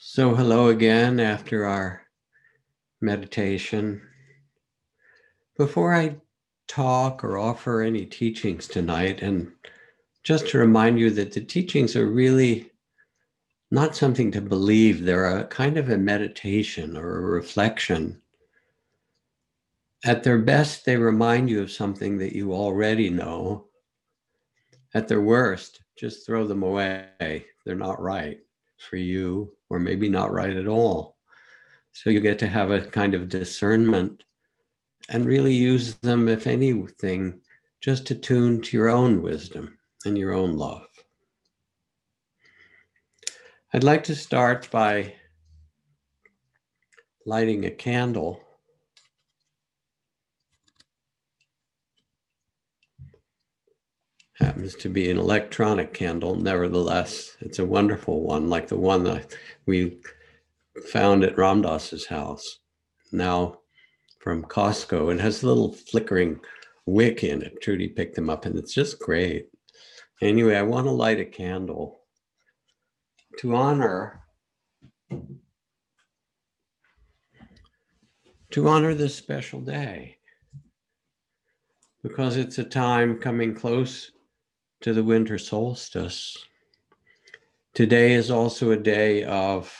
So, hello again after our meditation. Before I talk or offer any teachings tonight, and just to remind you that the teachings are really not something to believe, they're a kind of a meditation or a reflection. At their best, they remind you of something that you already know. At their worst, just throw them away. They're not right for you, or maybe not right at all. So you get to have a kind of discernment and really use them, if anything, just to tune to your own wisdom and your own love. I'd like to start by lighting a candle. Happens to be an electronic candle. Nevertheless, it's a wonderful one, like the one that we found at Ram Dass's house. Now from Costco. It has a little flickering wick in it. Trudy picked them up, and it's just great. Anyway, I want to light a candle to honor to honor this special day because it's a time coming close to the winter solstice. Today is also a day of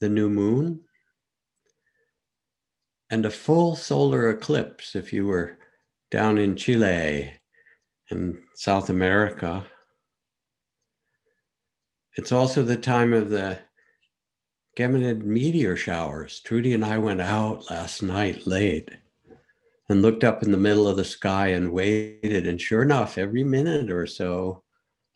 the new moon and a full solar eclipse if you were down in Chile in South America. It's also the time of the Geminid meteor showers. Trudy and I went out last night late and looked up in the middle of the sky and waited. And sure enough, every minute or so,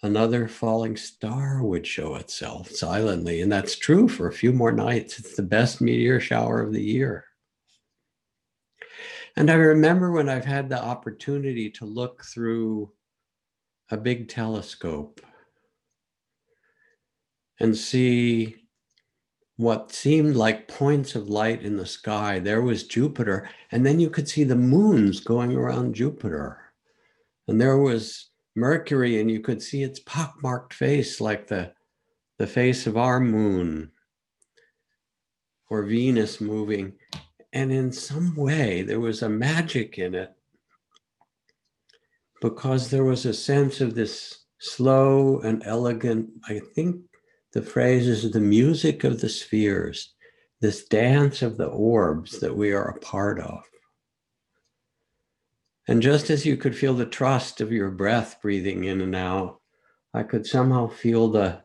another falling star would show itself silently. And that's true for a few more nights. It's the best meteor shower of the year. And I remember when I've had the opportunity to look through a big telescope and see what seemed like points of light in the sky. There was Jupiter, and then you could see the moons going around Jupiter. And there was Mercury, and you could see its pockmarked face like the, the face of our moon, or Venus moving. And in some way, there was a magic in it because there was a sense of this slow and elegant, I think the phrase is the music of the spheres, this dance of the orbs that we are a part of. And just as you could feel the trust of your breath breathing in and out, I could somehow feel the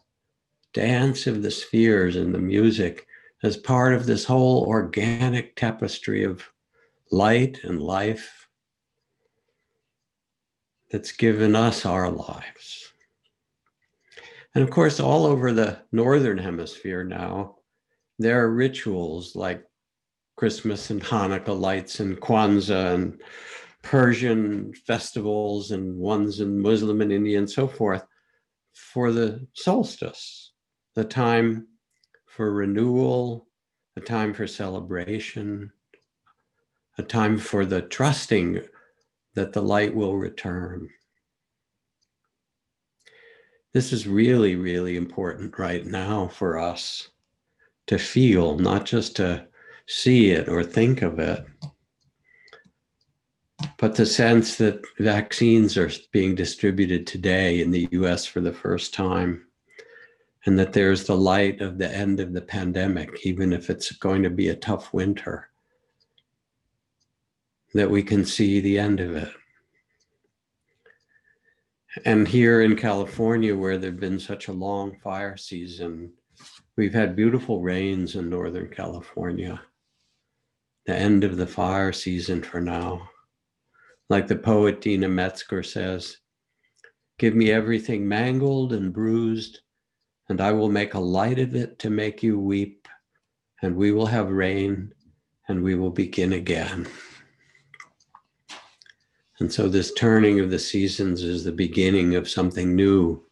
dance of the spheres and the music as part of this whole organic tapestry of light and life that's given us our lives. And of course, all over the Northern Hemisphere now, there are rituals like Christmas and Hanukkah lights and Kwanzaa and Persian festivals and ones in Muslim and Indian and so forth for the solstice, the time for renewal, a time for celebration, a time for the trusting that the light will return. This is really, really important right now for us to feel, not just to see it or think of it, but the sense that vaccines are being distributed today in the US for the first time, and that there's the light of the end of the pandemic, even if it's going to be a tough winter, that we can see the end of it. And here in California, where there've been such a long fire season, we've had beautiful rains in Northern California. The end of the fire season for now. Like the poet Deena Metzger says, Give me everything mangled and bruised, and I will make a light of it to make you weep, and we will have rain, and we will begin again. And so, this turning of the seasons is the beginning of something new,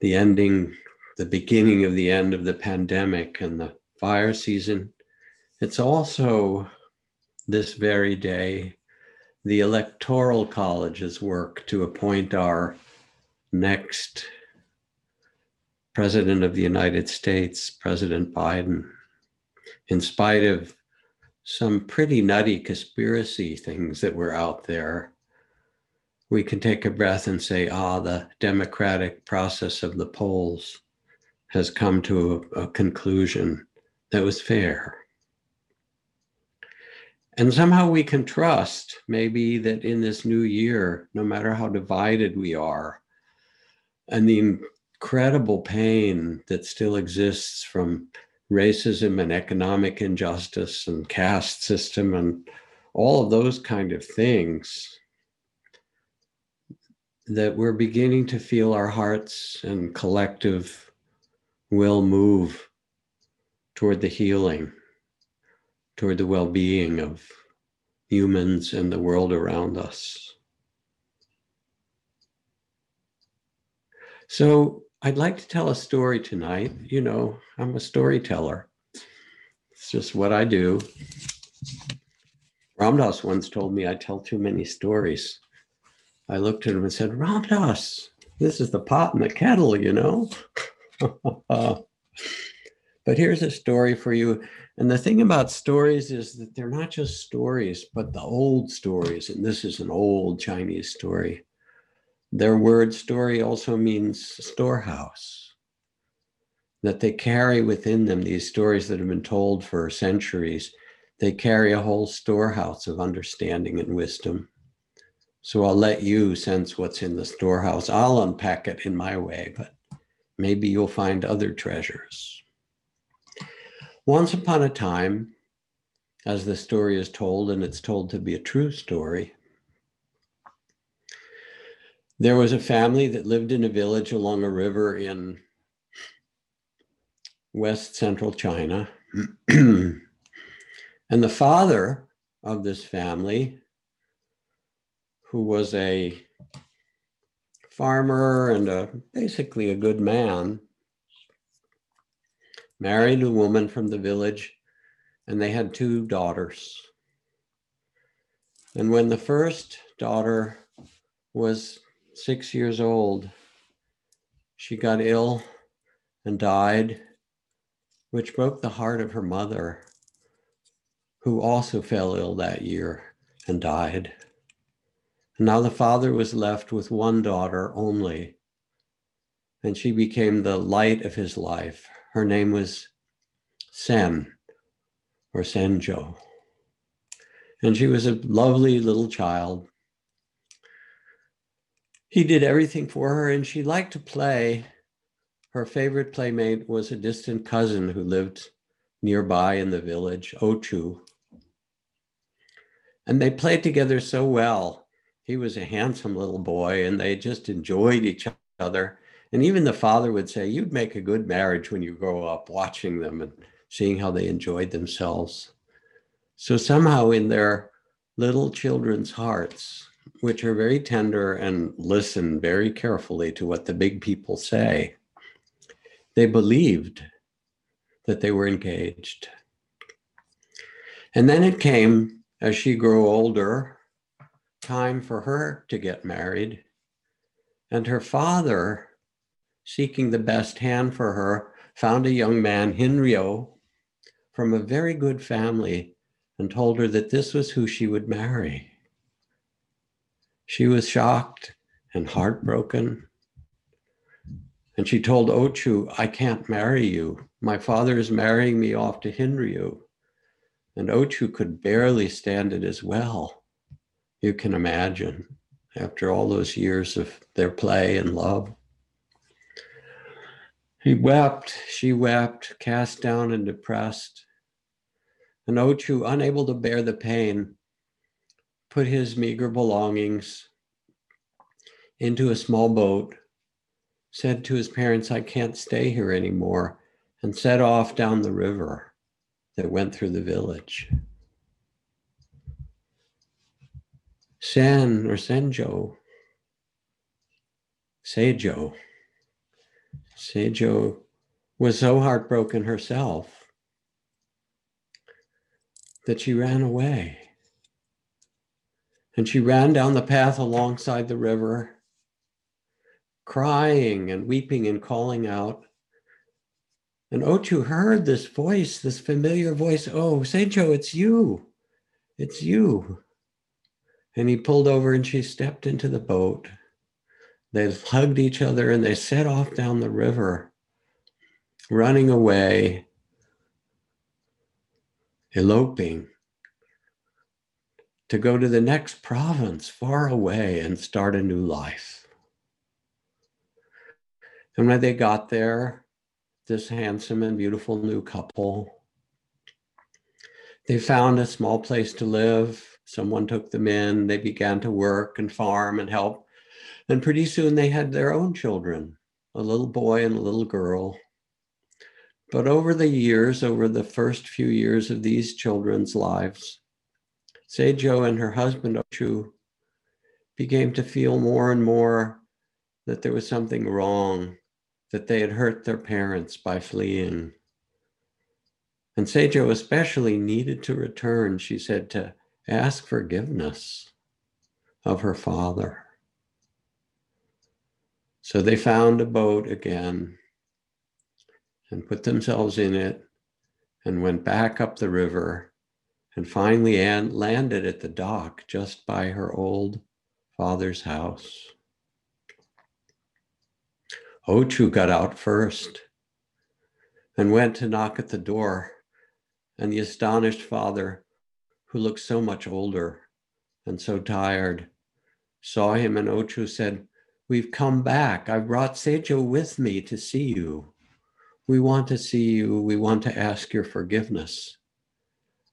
the ending, the beginning of the end of the pandemic and the fire season. It's also this very day the Electoral College's work to appoint our next President of the United States, President Biden, in spite of some pretty nutty conspiracy things that were out there, we can take a breath and say, ah, the democratic process of the polls has come to a, a conclusion that was fair. And somehow we can trust maybe that in this new year, no matter how divided we are, and the incredible pain that still exists from racism and economic injustice and caste system and all of those kind of things, that we're beginning to feel our hearts and collective will move toward the healing toward the well being of humans and the world around us. So, I'd like to tell a story tonight. You know, I'm a storyteller, it's just what I do. Ram Dass once told me I tell too many stories. I looked at him and said, Ram Dass, this is the pot and the kettle, you know? but here's a story for you and the thing about stories is that they're not just stories, but the old stories. And this is an old Chinese story. Their word story also means storehouse, that they carry within them these stories that have been told for centuries. They carry a whole storehouse of understanding and wisdom. So I'll let you sense what's in the storehouse. I'll unpack it in my way, but maybe you'll find other treasures. Once upon a time, as the story is told, and it's told to be a true story, there was a family that lived in a village along a river in west central China. and the father of this family, who was a farmer and a, basically a good man, married a woman from the village, and they had two daughters. And when the first daughter was six years old, she got ill and died, which broke the heart of her mother, who also fell ill that year and died. And now the father was left with one daughter only, and she became the light of his life, her name was Sen or Senjo. And she was a lovely little child. He did everything for her, and she liked to play. Her favorite playmate was a distant cousin who lived nearby in the village, Ochu. And they played together so well. He was a handsome little boy, and they just enjoyed each other. And even the father would say, You'd make a good marriage when you grow up, watching them and seeing how they enjoyed themselves. So somehow in their little children's hearts, which are very tender and listen very carefully to what the big people say, they believed that they were engaged. And then it came, as she grew older, time for her to get married. And her father seeking the best hand for her, found a young man, Hinryo, from a very good family, and told her that this was who she would marry. She was shocked and heartbroken. And she told Ochu, I can't marry you. My father is marrying me off to Hinryu. And Ochu could barely stand it as well. You can imagine, after all those years of their play and love. He wept, she wept, cast down and depressed. And Ochu, unable to bear the pain, put his meager belongings into a small boat, said to his parents, I can't stay here anymore, and set off down the river that went through the village. Sen or Senjo, Seijo, Seijo was so heartbroken herself that she ran away. And she ran down the path alongside the river, crying and weeping and calling out, And Ochu heard this voice, this familiar voice. Oh, Seijo, it's you. It's you. And he pulled over and she stepped into the boat. They hugged each other and they set off down the river, running away, eloping to go to the next province far away and start a new life. And when they got there, this handsome and beautiful new couple, they found a small place to live. Someone took them in. They began to work and farm and help. And pretty soon they had their own children, a little boy and a little girl. But over the years, over the first few years of these children's lives, Seijo and her husband Ochu began to feel more and more that there was something wrong, that they had hurt their parents by fleeing. And Seijo especially needed to return, she said, to ask forgiveness of her father. So they found a boat again and put themselves in it and went back up the river and finally Anne landed at the dock just by her old father's house. Ochu got out first and went to knock at the door, and the astonished father, who looked so much older and so tired, saw him, and Ochu said, We've come back. I brought Seijo with me to see you. We want to see you. We want to ask your forgiveness.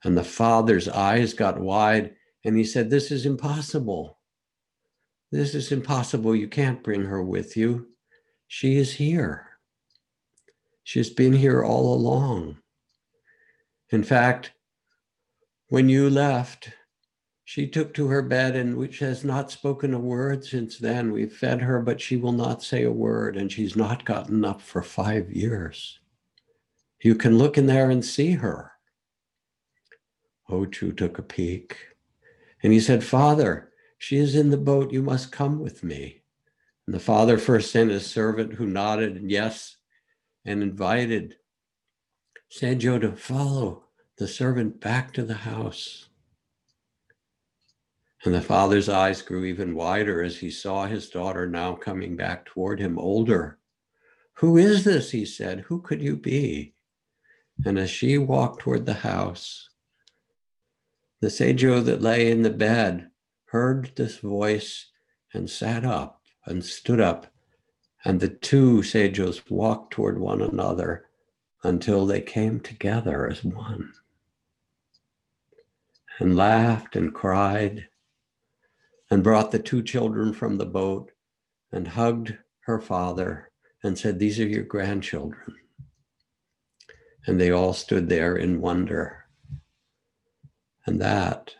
And the father's eyes got wide and he said, This is impossible. This is impossible. You can't bring her with you. She is here. She's been here all along. In fact, when you left, she took to her bed and which has not spoken a word since then. We've fed her, but she will not say a word, and she's not gotten up for five years. You can look in there and see her. Ochu took a peek and he said, Father, she is in the boat. You must come with me. And the father first sent his servant who nodded yes and invited Seijo to follow the servant back to the house. And the father's eyes grew even wider as he saw his daughter now coming back toward him, older. Who is this? He said. Who could you be? And as she walked toward the house, the Seijo that lay in the bed heard this voice and sat up and stood up, and the two Seijos walked toward one another until they came together as one and laughed and cried and brought the two children from the boat and hugged her father and said, These are your grandchildren. And they all stood there in wonder. And that,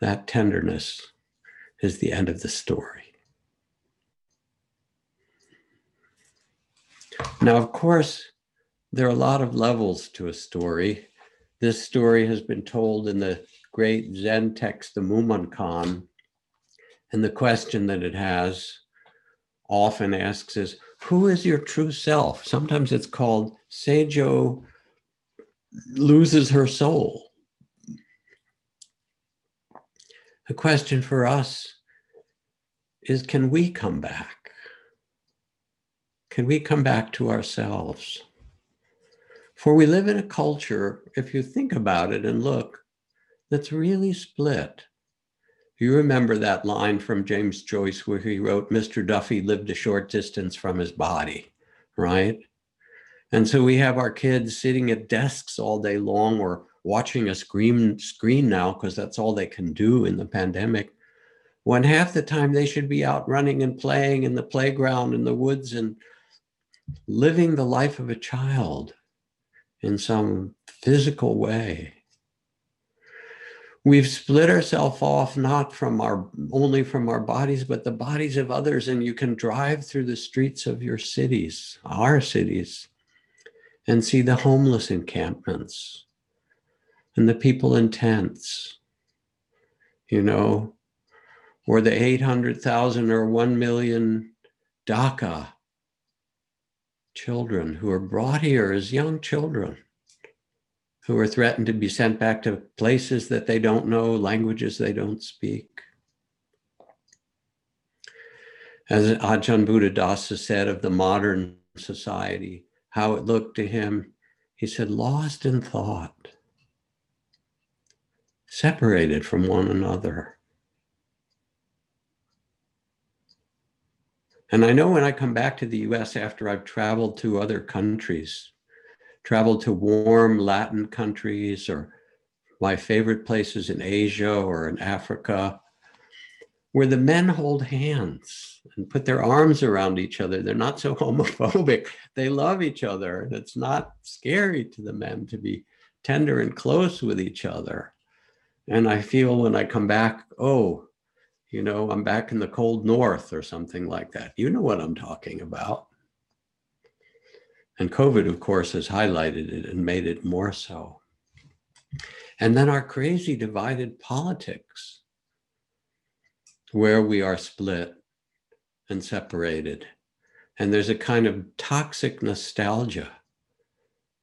that tenderness is the end of the story. Now, of course, there are a lot of levels to a story. This story has been told in the great Zen text, the Mumonkan. And the question that it has often asks is, who is your true self? Sometimes it's called Seijo loses her soul. The question for us is can we come back? Can we come back to ourselves? For we live in a culture, if you think about it and look, that's really split. You remember that line from James Joyce where he wrote, Mr. Duffy lived a short distance from his body, right? And so we have our kids sitting at desks all day long or watching a screen screen now because that's all they can do in the pandemic. When half the time they should be out running and playing in the playground in the woods and living the life of a child in some physical way. We've split ourselves off not from our only from our bodies, but the bodies of others. And you can drive through the streets of your cities, our cities, and see the homeless encampments and the people in tents, you know, or the 800,000 or 1 million DACA children who are brought here as young children who are threatened to be sent back to places that they don't know, languages they don't speak. As Ajahn Buddhadasa said of the modern society, how it looked to him, he said, lost in thought, separated from one another. And I know when I come back to the US after I've traveled to other countries, traveled to warm Latin countries or my favorite places in Asia or in Africa, where the men hold hands and put their arms around each other. They're not so homophobic. They love each other. And it's not scary to the men to be tender and close with each other. And I feel when I come back, oh, you know, I'm back in the cold north or something like that. You know what I'm talking about. And COVID, of course, has highlighted it and made it more so. And then our crazy divided politics, where we are split and separated. And there's a kind of toxic nostalgia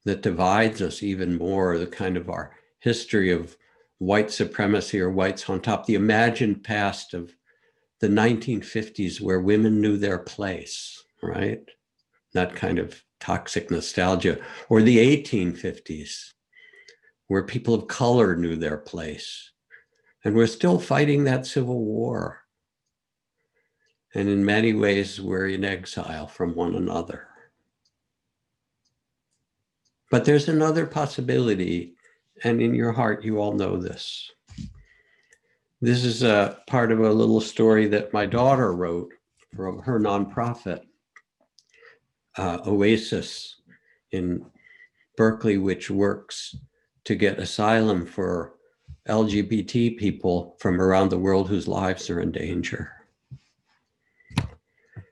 that divides us even more, the kind of our history of white supremacy or whites on top, the imagined past of the 1950s where women knew their place, right? That kind of toxic nostalgia, or the 1850s, where people of color knew their place. And we're still fighting that civil war. And in many ways, we're in exile from one another. But there's another possibility, and in your heart, you all know this. This is a part of a little story that my daughter wrote for her nonprofit uh, Oasis in Berkeley, which works to get asylum for LGBT people from around the world whose lives are in danger.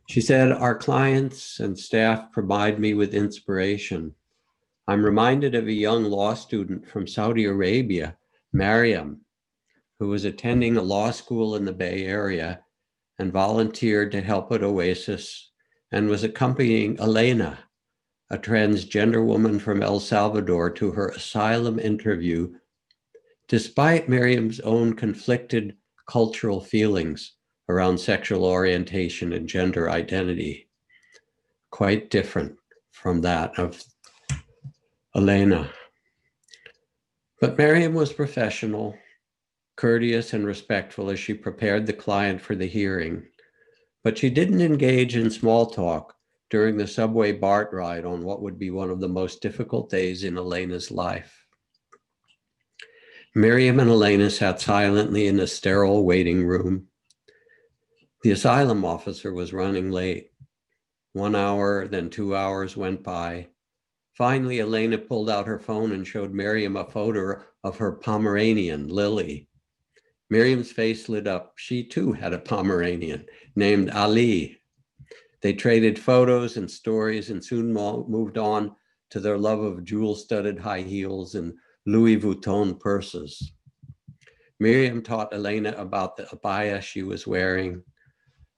She said, Our clients and staff provide me with inspiration. I'm reminded of a young law student from Saudi Arabia, Mariam, who was attending a law school in the Bay Area and volunteered to help at Oasis and was accompanying Elena, a transgender woman from El Salvador, to her asylum interview, despite Miriam's own conflicted cultural feelings around sexual orientation and gender identity, quite different from that of Elena. But Miriam was professional, courteous, and respectful as she prepared the client for the hearing but she didn't engage in small talk during the subway BART ride on what would be one of the most difficult days in Elena's life. Miriam and Elena sat silently in a sterile waiting room. The asylum officer was running late. One hour, then two hours went by. Finally, Elena pulled out her phone and showed Miriam a photo of her Pomeranian, Lily. Miriam's face lit up. She too had a Pomeranian named Ali. They traded photos and stories and soon moved on to their love of jewel studded high heels and Louis Vuitton purses. Miriam taught Elena about the abaya she was wearing.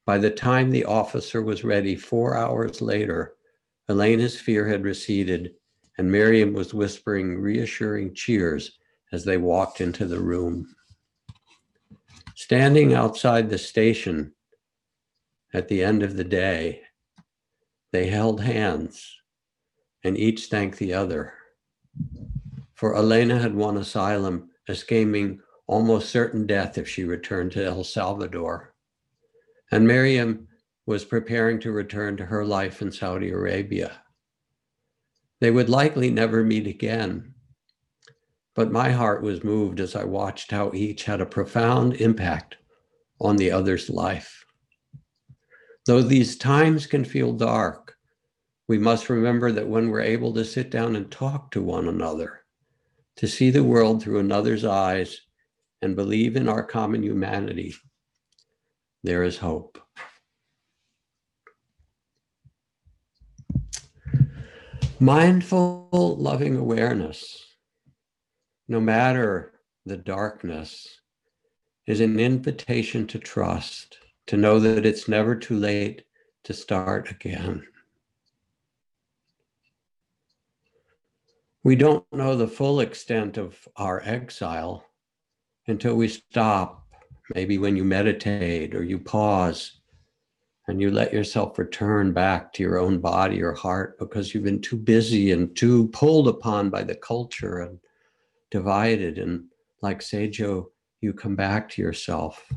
By the time the officer was ready, four hours later, Elena's fear had receded, and Miriam was whispering reassuring cheers as they walked into the room. Standing outside the station at the end of the day, they held hands and each thanked the other. For Elena had won asylum, escaping almost certain death if she returned to El Salvador. And Miriam was preparing to return to her life in Saudi Arabia. They would likely never meet again, but my heart was moved as I watched how each had a profound impact on the other's life. Though these times can feel dark, we must remember that when we're able to sit down and talk to one another, to see the world through another's eyes and believe in our common humanity, there is hope. Mindful, loving awareness no matter the darkness, is an invitation to trust, to know that it's never too late to start again. We don't know the full extent of our exile until we stop, maybe when you meditate or you pause and you let yourself return back to your own body or heart because you've been too busy and too pulled upon by the culture and divided. And like Seijo, you come back to yourself.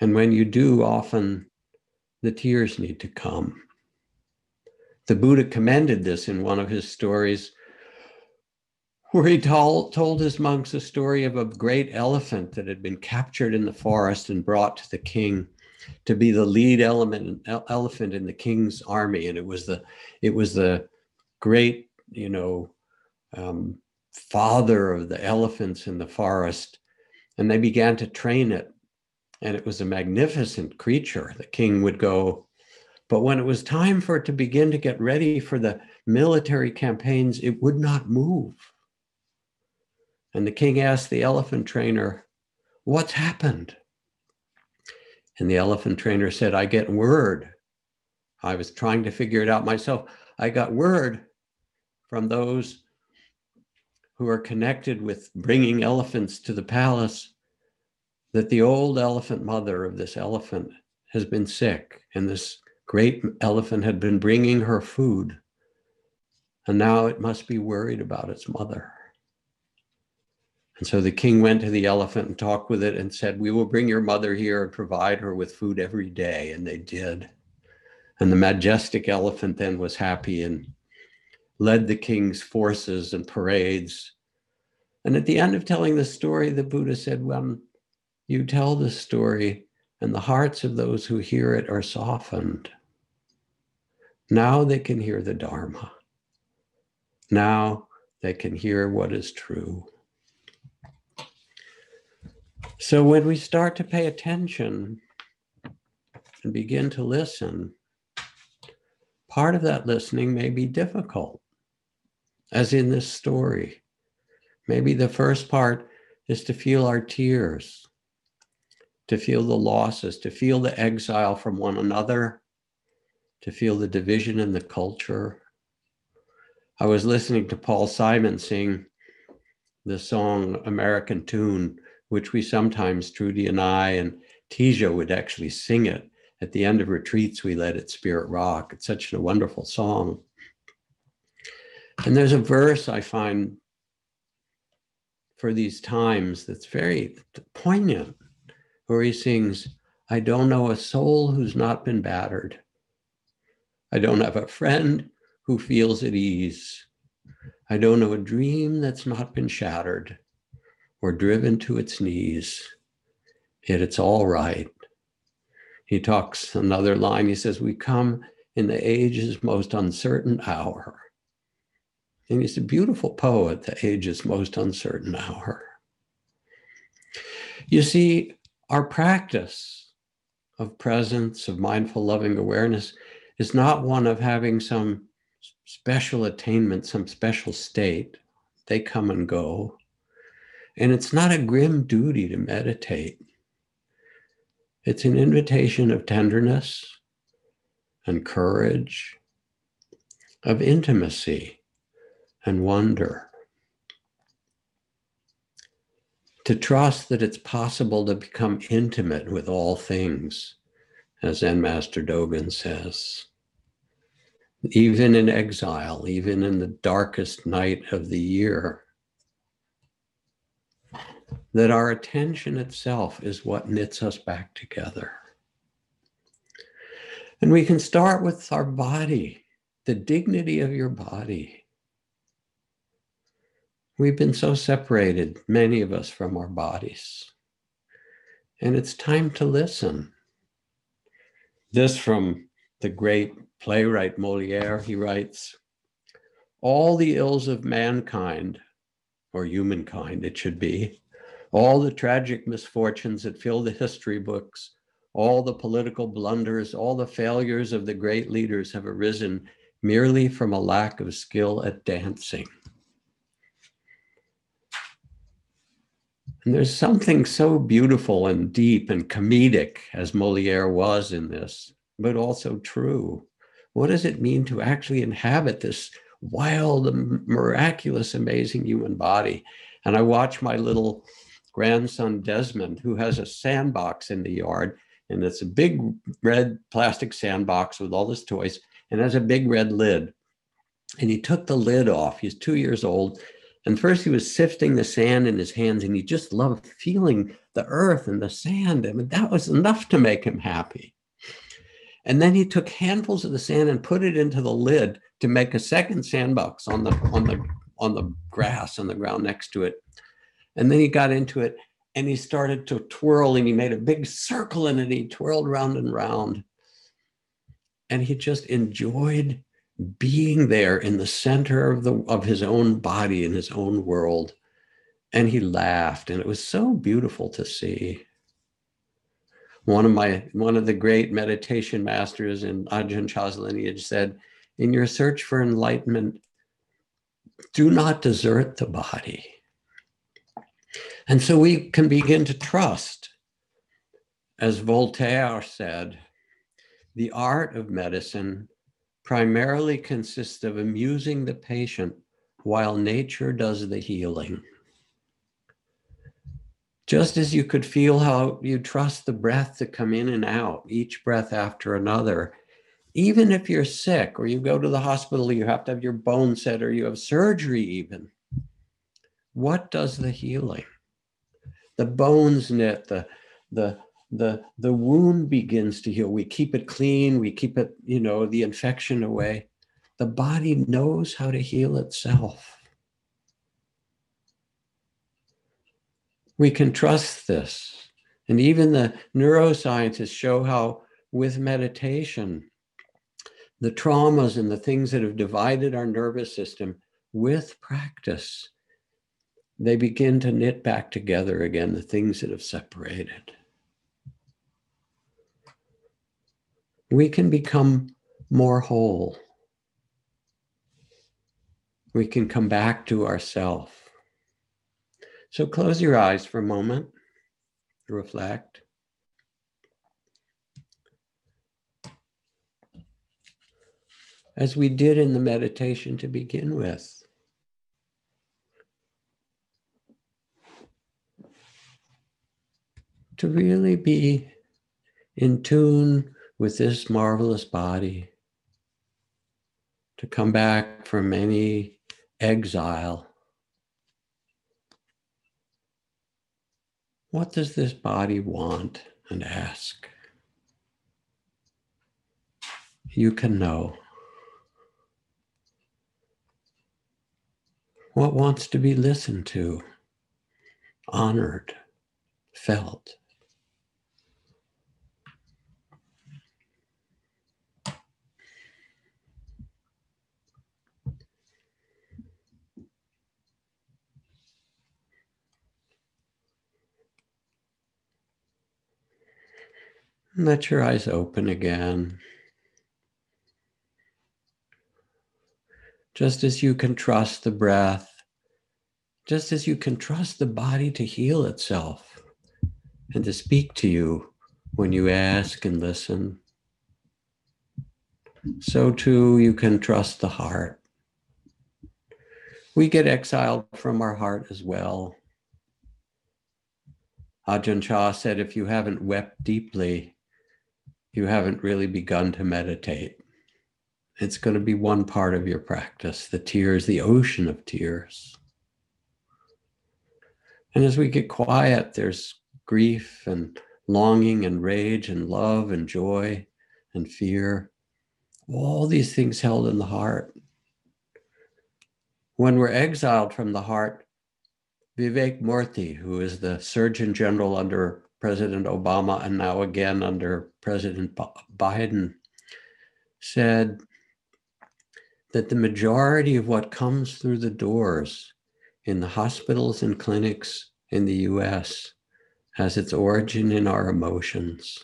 And when you do, often the tears need to come. The Buddha commended this in one of his stories where he told, told his monks a story of a great elephant that had been captured in the forest and brought to the king to be the lead element elephant in the king's army. And it was the it was the great you know um, father of the elephants in the forest. And they began to train it. And it was a magnificent creature. The king would go. But when it was time for it to begin to get ready for the military campaigns it would not move and the king asked the elephant trainer, What's happened? And the elephant trainer said, I get word. I was trying to figure it out myself. I got word from those who are connected with bringing elephants to the palace that the old elephant mother of this elephant has been sick, and this great elephant had been bringing her food. And now it must be worried about its mother. And so the king went to the elephant and talked with it and said, We will bring your mother here and provide her with food every day. And they did. And the majestic elephant then was happy and led the king's forces and parades. And at the end of telling the story, the Buddha said, When you tell the story and the hearts of those who hear it are softened, now they can hear the Dharma. Now they can hear what is true. So when we start to pay attention and begin to listen, part of that listening may be difficult, as in this story. Maybe the first part is to feel our tears, to feel the losses, to feel the exile from one another, to feel the division in the culture. I was listening to Paul Simon sing the song American Tune which we sometimes, Trudy and I and Tisha would actually sing it at the end of retreats we led at Spirit Rock. It's such a wonderful song. And there's a verse I find for these times that's very poignant, where he sings, I don't know a soul who's not been battered. I don't have a friend who feels at ease. I don't know a dream that's not been shattered or driven to its knees, yet it's all right. He talks another line. He says, We come in the age's most uncertain hour. And he's a beautiful poet, the age's most uncertain hour. You see, our practice of presence, of mindful, loving awareness, is not one of having some special attainment, some special state. They come and go. And it's not a grim duty to meditate. It's an invitation of tenderness and courage, of intimacy and wonder. To trust that it's possible to become intimate with all things, as Zen Master Dogen says. Even in exile, even in the darkest night of the year, that our attention itself is what knits us back together. And we can start with our body, the dignity of your body. We've been so separated, many of us, from our bodies. And it's time to listen. This from the great playwright Moliere, he writes All the ills of mankind, or humankind, it should be, all the tragic misfortunes that fill the history books, all the political blunders, all the failures of the great leaders have arisen merely from a lack of skill at dancing. And there's something so beautiful and deep and comedic, as Moliere was in this, but also true. What does it mean to actually inhabit this wild, miraculous, amazing human body. And I watch my little grandson Desmond, who has a sandbox in the yard, and it's a big red plastic sandbox with all his toys, and has a big red lid. And he took the lid off. He's two years old. And first he was sifting the sand in his hands, and he just loved feeling the earth and the sand. I mean, that was enough to make him happy. And then he took handfuls of the sand and put it into the lid to make a second sandbox on the on the on the grass on the ground next to it. And then he got into it and he started to twirl and he made a big circle in it. He twirled round and round. And he just enjoyed being there in the center of the of his own body in his own world. And he laughed, and it was so beautiful to see. One of my one of the great meditation masters in Ajahn Chah's lineage said, in your search for enlightenment, do not desert the body. And so we can begin to trust. As Voltaire said, the art of medicine primarily consists of amusing the patient while nature does the healing. Just as you could feel how you trust the breath to come in and out, each breath after another, even if you're sick or you go to the hospital, you have to have your bone set or you have surgery, even. What does the healing? The bones knit, the, the, the, the wound begins to heal. We keep it clean, we keep it, you know, the infection away. The body knows how to heal itself. We can trust this. And even the neuroscientists show how, with meditation, the traumas and the things that have divided our nervous system with practice, they begin to knit back together again the things that have separated. We can become more whole. We can come back to ourself. So close your eyes for a moment, reflect. as we did in the meditation to begin with. To really be in tune with this marvelous body, to come back from any exile. What does this body want and ask? You can know. what wants to be listened to, honored, felt. Let your eyes open again. just as you can trust the breath, just as you can trust the body to heal itself and to speak to you when you ask and listen. So too, you can trust the heart. We get exiled from our heart as well. Ajahn Chah said, if you haven't wept deeply, you haven't really begun to meditate. It's going to be one part of your practice the tears, the ocean of tears. And as we get quiet, there's grief and longing and rage and love and joy and fear. All these things held in the heart. When we're exiled from the heart, Vivek Murthy, who is the Surgeon General under President Obama and now again under President Biden, said that the majority of what comes through the doors in the hospitals and clinics in the US has its origin in our emotions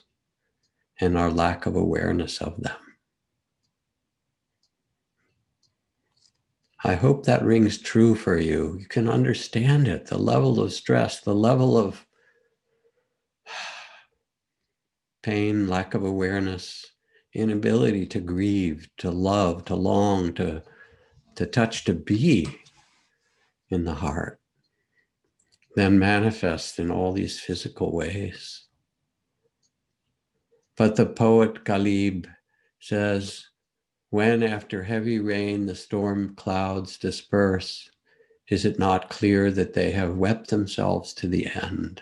and our lack of awareness of them. I hope that rings true for you. You can understand it the level of stress, the level of pain, lack of awareness, inability to grieve, to love, to long, to to touch to be in the heart, then manifest in all these physical ways. But the poet Ghalib says, when after heavy rain the storm clouds disperse, is it not clear that they have wept themselves to the end?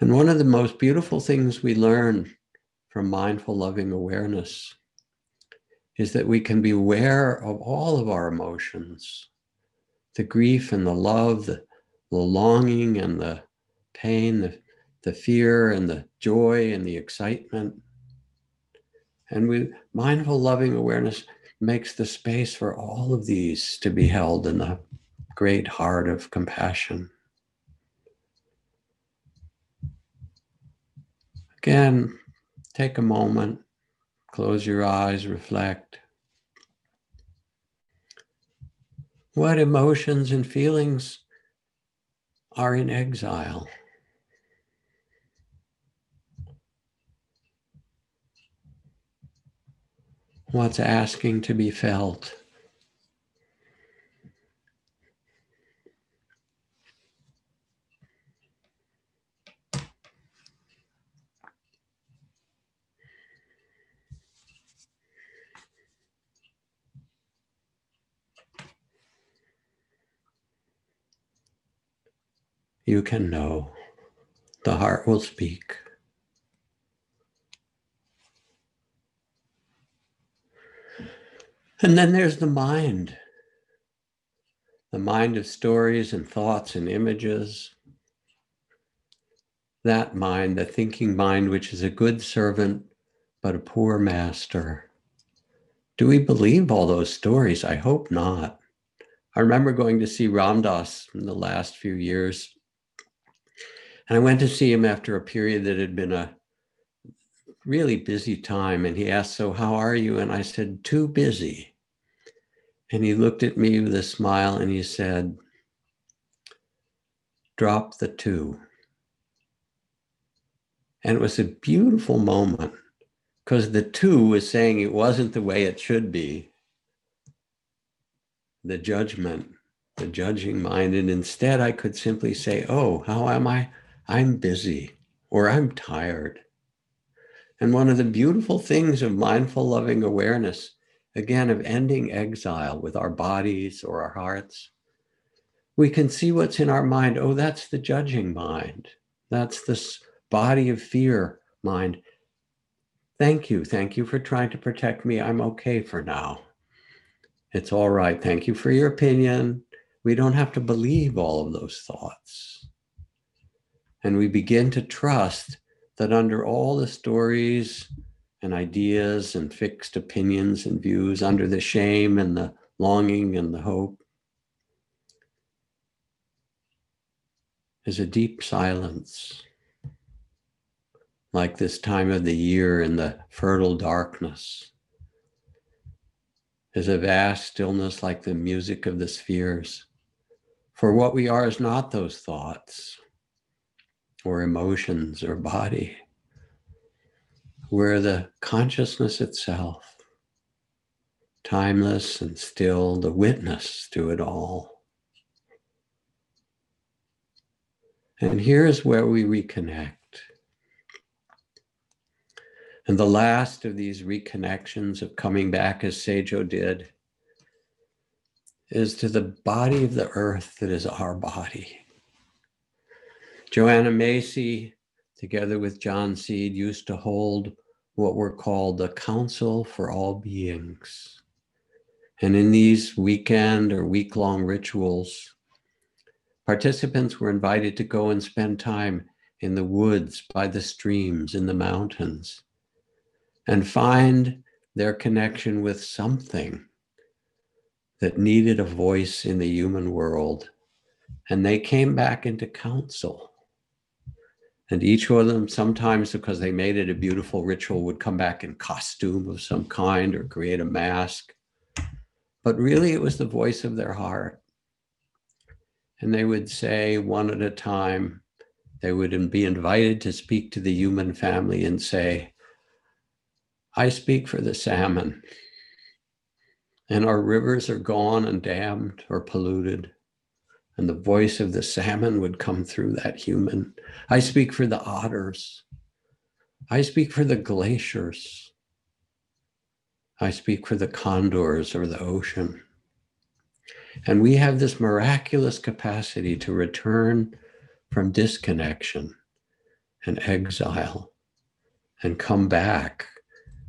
And one of the most beautiful things we learn from mindful loving awareness is that we can be aware of all of our emotions the grief and the love, the, the longing and the pain, the, the fear and the joy and the excitement. And we mindful loving awareness makes the space for all of these to be held in the great heart of compassion. Again, take a moment, close your eyes, reflect. What emotions and feelings are in exile? What's asking to be felt? You can know. The heart will speak. And then there's the mind the mind of stories and thoughts and images. That mind, the thinking mind, which is a good servant but a poor master. Do we believe all those stories? I hope not. I remember going to see Ram Dass in the last few years and I went to see him after a period that had been a really busy time. And he asked, So, how are you? And I said, Too busy. And he looked at me with a smile and he said, Drop the two. And it was a beautiful moment because the two was saying it wasn't the way it should be. The judgment, the judging mind. And instead, I could simply say, Oh, how am I? I'm busy or I'm tired. And one of the beautiful things of mindful loving awareness, again, of ending exile with our bodies or our hearts, we can see what's in our mind. Oh, that's the judging mind. That's this body of fear mind. Thank you. Thank you for trying to protect me. I'm okay for now. It's all right. Thank you for your opinion. We don't have to believe all of those thoughts. And we begin to trust that under all the stories and ideas and fixed opinions and views, under the shame and the longing and the hope, is a deep silence, like this time of the year in the fertile darkness. Is a vast stillness like the music of the spheres. For what we are is not those thoughts or emotions or body. We're the consciousness itself, timeless and still, the witness to it all. And here's where we reconnect. And the last of these reconnections of coming back as Seijo did is to the body of the earth that is our body. Joanna Macy, together with John Seed, used to hold what were called the Council for All Beings. And in these weekend or week long rituals, participants were invited to go and spend time in the woods, by the streams, in the mountains, and find their connection with something that needed a voice in the human world. And they came back into council and each of them, sometimes because they made it a beautiful ritual, would come back in costume of some kind or create a mask. But really, it was the voice of their heart. And they would say one at a time, they would be invited to speak to the human family and say, I speak for the salmon. and our rivers are gone and dammed or polluted, and the voice of the salmon would come through that human. I speak for the otters. I speak for the glaciers. I speak for the condors or the ocean. And we have this miraculous capacity to return from disconnection and exile and come back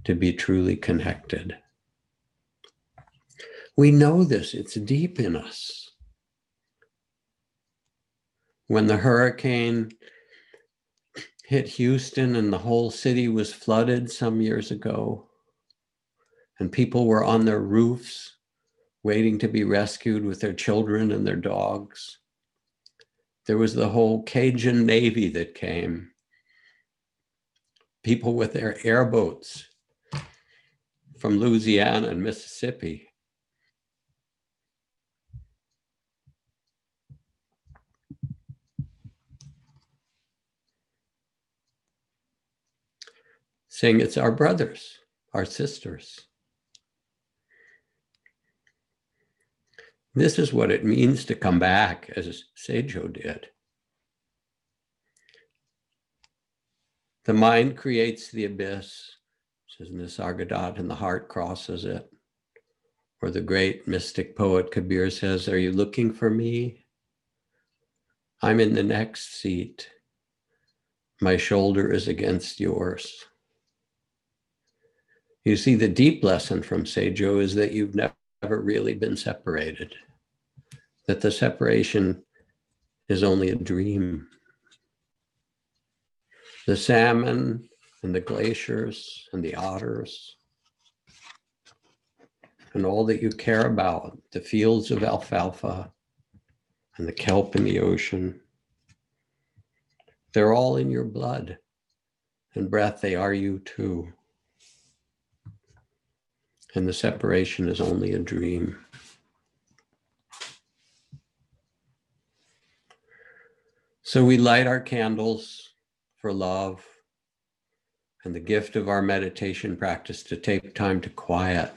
to be truly connected. We know this, it's deep in us. When the hurricane hit Houston and the whole city was flooded some years ago, and people were on their roofs waiting to be rescued with their children and their dogs. There was the whole Cajun Navy that came, people with their airboats from Louisiana and Mississippi. Saying it's our brothers, our sisters. This is what it means to come back, as Seijo did. The mind creates the abyss, says Nisargadatta, and the heart crosses it. Or the great mystic poet Kabir says, Are you looking for me? I'm in the next seat. My shoulder is against yours. You see, the deep lesson from Seijo is that you've never really been separated, that the separation is only a dream. The salmon and the glaciers and the otters and all that you care about, the fields of alfalfa and the kelp in the ocean, they're all in your blood and breath, they are you too and the separation is only a dream. So we light our candles for love and the gift of our meditation practice to take time to quiet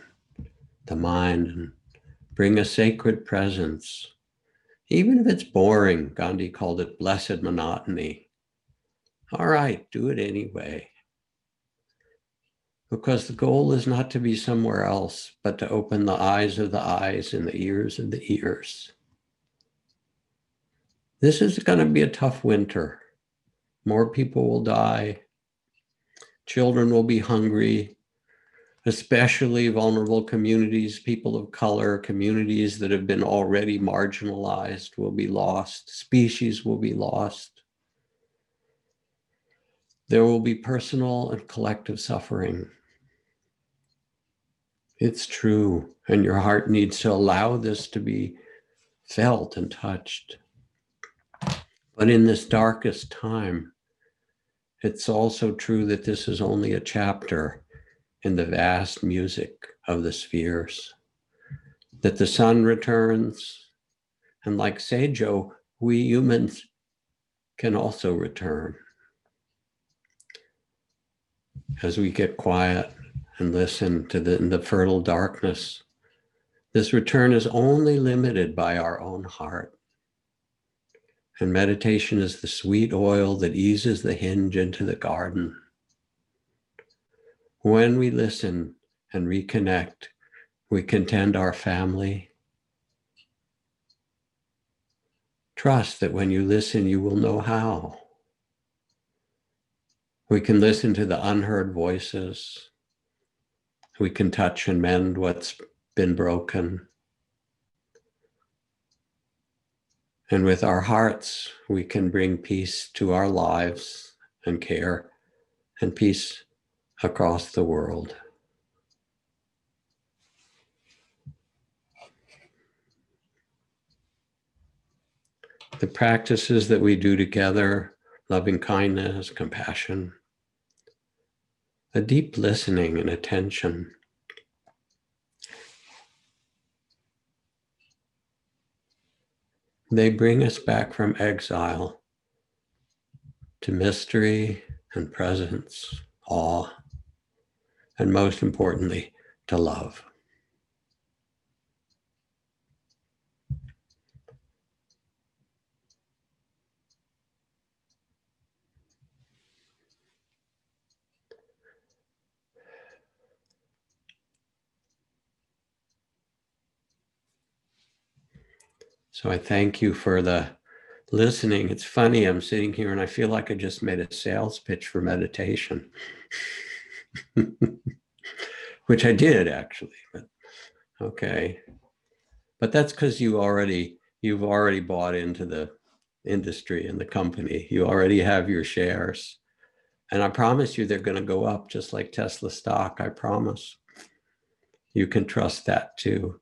the mind and bring a sacred presence. Even if it's boring, Gandhi called it blessed monotony. All right, do it anyway because the goal is not to be somewhere else, but to open the eyes of the eyes and the ears of the ears. This is going to be a tough winter. More people will die. Children will be hungry, especially vulnerable communities, people of color, communities that have been already marginalized will be lost, species will be lost. There will be personal and collective suffering. It's true. And your heart needs to allow this to be felt and touched. But in this darkest time, it's also true that this is only a chapter in the vast music of the spheres. That the sun returns, and like Seijo, we humans can also return as we get quiet and listen to the, the fertile darkness. This return is only limited by our own heart. And meditation is the sweet oil that eases the hinge into the garden. When we listen and reconnect, we contend our family. Trust that when you listen, you will know how. We can listen to the unheard voices we can touch and mend what's been broken. And with our hearts, we can bring peace to our lives and care and peace across the world. The practices that we do together, loving kindness, compassion, a deep listening and attention. They bring us back from exile to mystery and presence, awe, and most importantly, to love. So I thank you for the listening. It's funny, I'm sitting here and I feel like I just made a sales pitch for meditation, which I did actually, but okay. But that's because you already you've already bought into the industry and the company. You already have your shares. And I promise you they're going to go up just like Tesla stock. I promise. You can trust that too.